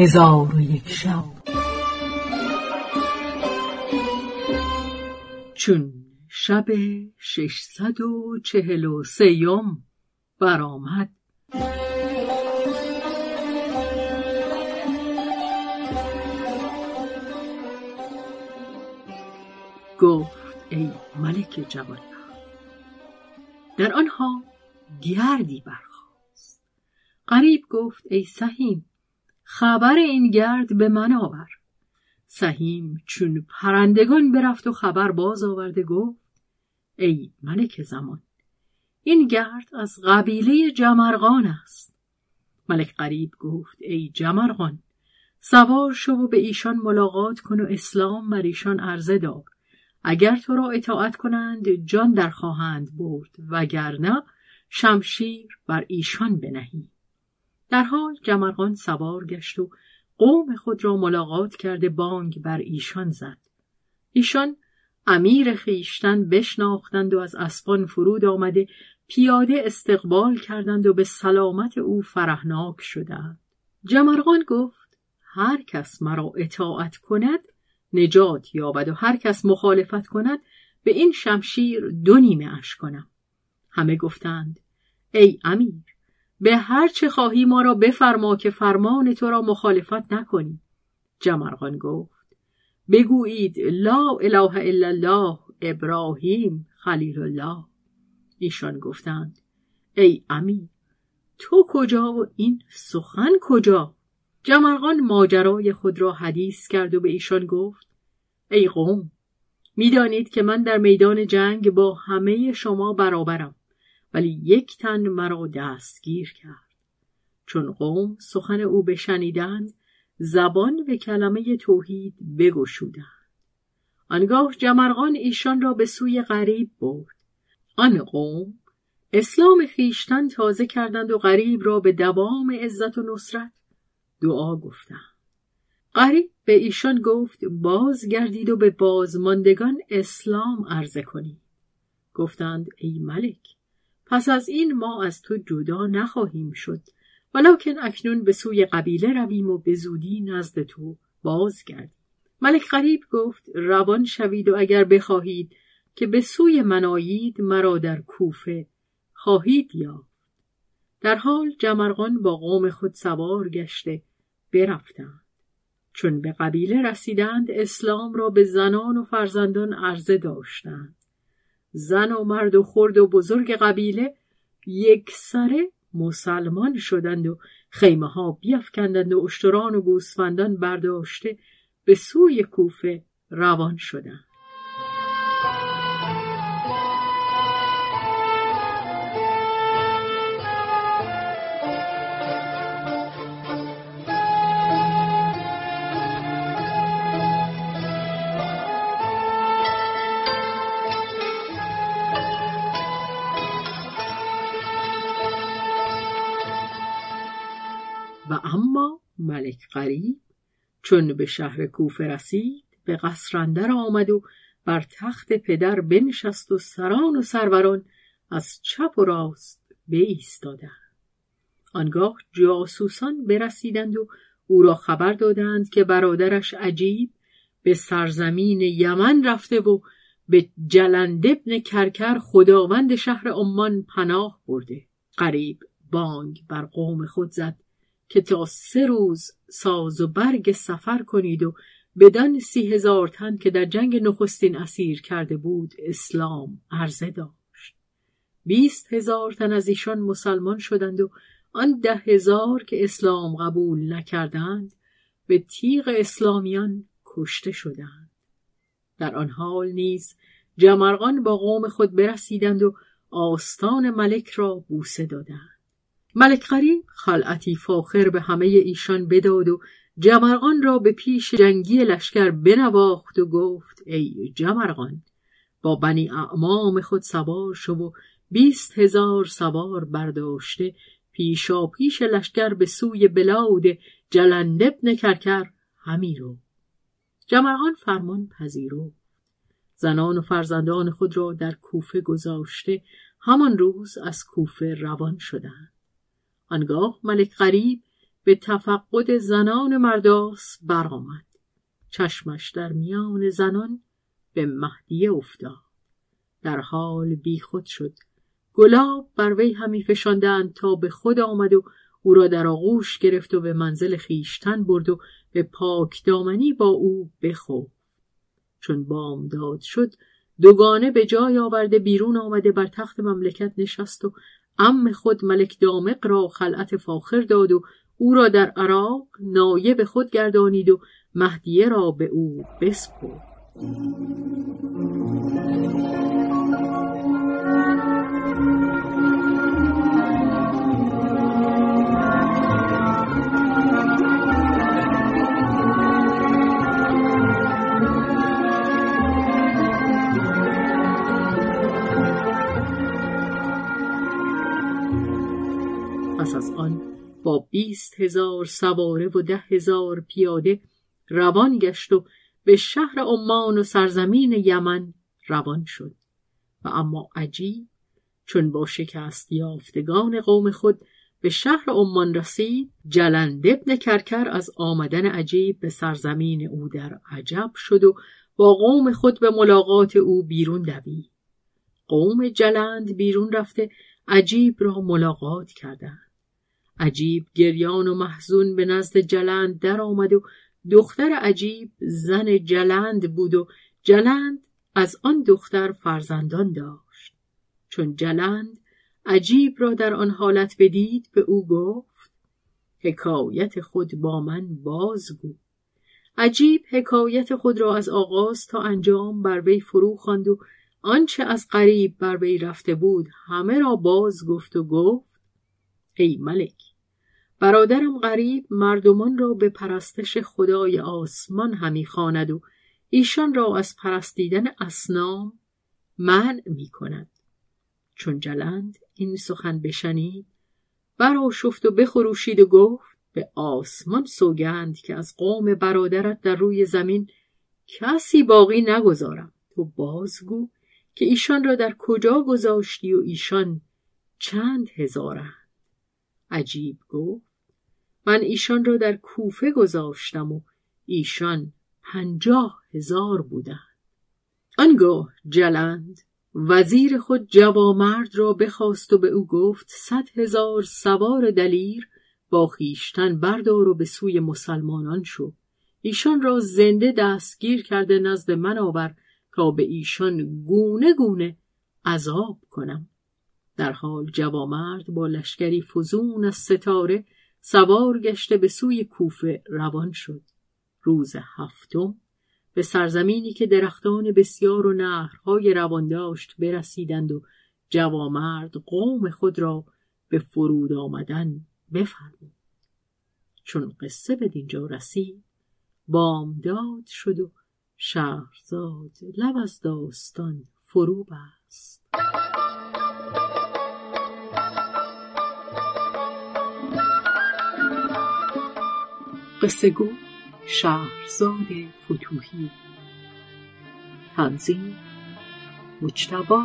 هزار و یک شب. چون شب ششصد و چهل و سیم برآمد. گفت ای ملک جوان در آنها گردی برخاست. قریب گفت ای سهیم خبر این گرد به من آور. سهیم چون پرندگان برفت و خبر باز آورده گفت ای ملک زمان این گرد از قبیله جمرغان است. ملک قریب گفت ای جمرغان سوار شو و به ایشان ملاقات کن و اسلام بر ایشان عرضه دار. اگر تو را اطاعت کنند جان در خواهند برد وگرنه شمشیر بر ایشان بنهی. در حال جمرغان سوار گشت و قوم خود را ملاقات کرده بانگ بر ایشان زد. ایشان امیر خیشتن بشناختند و از اسبان فرود آمده پیاده استقبال کردند و به سلامت او فرهناک شدند. جمرغان گفت هر کس مرا اطاعت کند نجات یابد و هر کس مخالفت کند به این شمشیر دو نیمه اش کنم. همه گفتند ای امیر به هر چه خواهی ما را بفرما که فرمان تو را مخالفت نکنی. جمرغان گفت بگویید لا اله الا الله ابراهیم خلیل الله. ایشان گفتند ای امیر تو کجا و این سخن کجا؟ جمرغان ماجرای خود را حدیث کرد و به ایشان گفت ای قوم می‌دانید که من در میدان جنگ با همه شما برابرم. ولی یک تن مرا دستگیر کرد. چون قوم سخن او بشنیدند زبان به کلمه توحید بگشودند. آنگاه جمرغان ایشان را به سوی غریب برد. آن قوم اسلام خیشتن تازه کردند و غریب را به دوام عزت و نصرت دعا گفتند. غریب به ایشان گفت بازگردید و به بازماندگان اسلام عرضه کنید. گفتند ای ملک پس از این ما از تو جدا نخواهیم شد. ولکن اکنون به سوی قبیله رویم و به زودی نزد تو بازگردیم. ملک غریب گفت روان شوید و اگر بخواهید که به سوی منایید مرا در کوفه خواهید یافت. در حال جمرغان با قوم خود سوار گشته برفتند. چون به قبیله رسیدند اسلام را به زنان و فرزندان عرضه داشتند. زن و مرد و خرد و بزرگ قبیله یک سره مسلمان شدند و خیمه ها بیافکندند و اشتران و گوسفندان برداشته به سوی کوفه روان شدند. اما ملک قریب چون به شهر کوفه رسید به قصر اندر آمد و بر تخت پدر بنشست و سران و سروران از چپ و راست بایستادند. آنگاه جاسوسان برسیدند و او را خبر دادند که برادرش عجیب به سرزمین یمن رفته و به جلند ابن کرکر خداوند شهر عمان پناه برده. قریب بانگ بر قوم خود زد که تا سه روز ساز و برگ سفر کنید و بدان سی هزار تن که در جنگ نخستین اسیر کرده بود اسلام عرضه داشت. بیست هزار تن از ایشان مسلمان شدند و آن ده هزار که اسلام قبول نکردند به تیغ اسلامیان کشته شدند. در آن حال نیز جمرغان با قوم خود برسیدند و آستان ملک را بوسه دادند. ملک غریب خلعتی فاخر به همه ایشان بداد و جمرغان را به پیش جنگی لشکر بنواخت و گفت ای جمرغان با بنی اعمام خود سوار شو و بیست هزار سوار برداشته پیشا پیش لشکر به سوی بلاد جلند ابن کرکر همی رو. جمرغان فرمان پذیرو. زنان و فرزندان خود را در کوفه گذاشته همان روز از کوفه روان شدند. آنگاه ملک غریب به تفقد زنان مرداس برآمد. چشمش در میان زنان به مهدیه افتاد. در حال بیخود شد. گلاب بر وی همی فشاندند تا به خود آمد و او را در آغوش گرفت و به منزل خیشتن برد و به پاک دامنی با او بخو چون بامداد شد دوگانه به جای آورده بیرون آمده بر تخت مملکت نشست و ام خود ملک دامق را خلعت فاخر داد و او را در عراق نایب خود گردانید و مهدیه را به او بسپرد. پس از آن با بیست هزار سواره و ده هزار پیاده روان گشت و به شهر عمان و سرزمین یمن روان شد. و اما عجیب چون با شکست یافتگان قوم خود به شهر عمان رسید جلند ابن کرکر از آمدن عجیب به سرزمین او در عجب شد و با قوم خود به ملاقات او بیرون دوید. قوم جلند بیرون رفته عجیب را ملاقات کردند. عجیب گریان و محزون به نزد جلند در آمد و دختر عجیب زن جلند بود و جلند از آن دختر فرزندان داشت. چون جلند عجیب را در آن حالت بدید به او گفت حکایت خود با من بازگو عجیب حکایت خود را از آغاز تا انجام بر وی فرو خواند و آنچه از قریب بر وی رفته بود همه را باز گفت و گفت ای ملک برادرم غریب مردمان را به پرستش خدای آسمان همی خواند و ایشان را از پرستیدن اسنام منع می کند. چون جلند این سخن بشنید براشفت و بخروشید و گفت به آسمان سوگند که از قوم برادرت در روی زمین کسی باقی نگذارم تو بازگو که ایشان را در کجا گذاشتی و ایشان چند هزارند عجیب گفت من ایشان را در کوفه گذاشتم و ایشان پنجاه هزار بودند. آنگاه جلند وزیر خود جوامرد را بخواست و به او گفت صد هزار سوار دلیر با خیشتن بردار و به سوی مسلمانان شو. ایشان را زنده دستگیر کرده نزد من آور تا به ایشان گونه گونه عذاب کنم. در حال جوامرد با لشکری فزون از ستاره سوار گشته به سوی کوفه روان شد. روز هفتم به سرزمینی که درختان بسیار و نهرهای روان داشت برسیدند و جوامرد قوم خود را به فرود آمدن بفرمود. چون قصه به دینجا رسید بامداد شد و شهرزاد لب از داستان فرو بست. قصه گو شهرزاد فتوهی. تنظیم مجتبا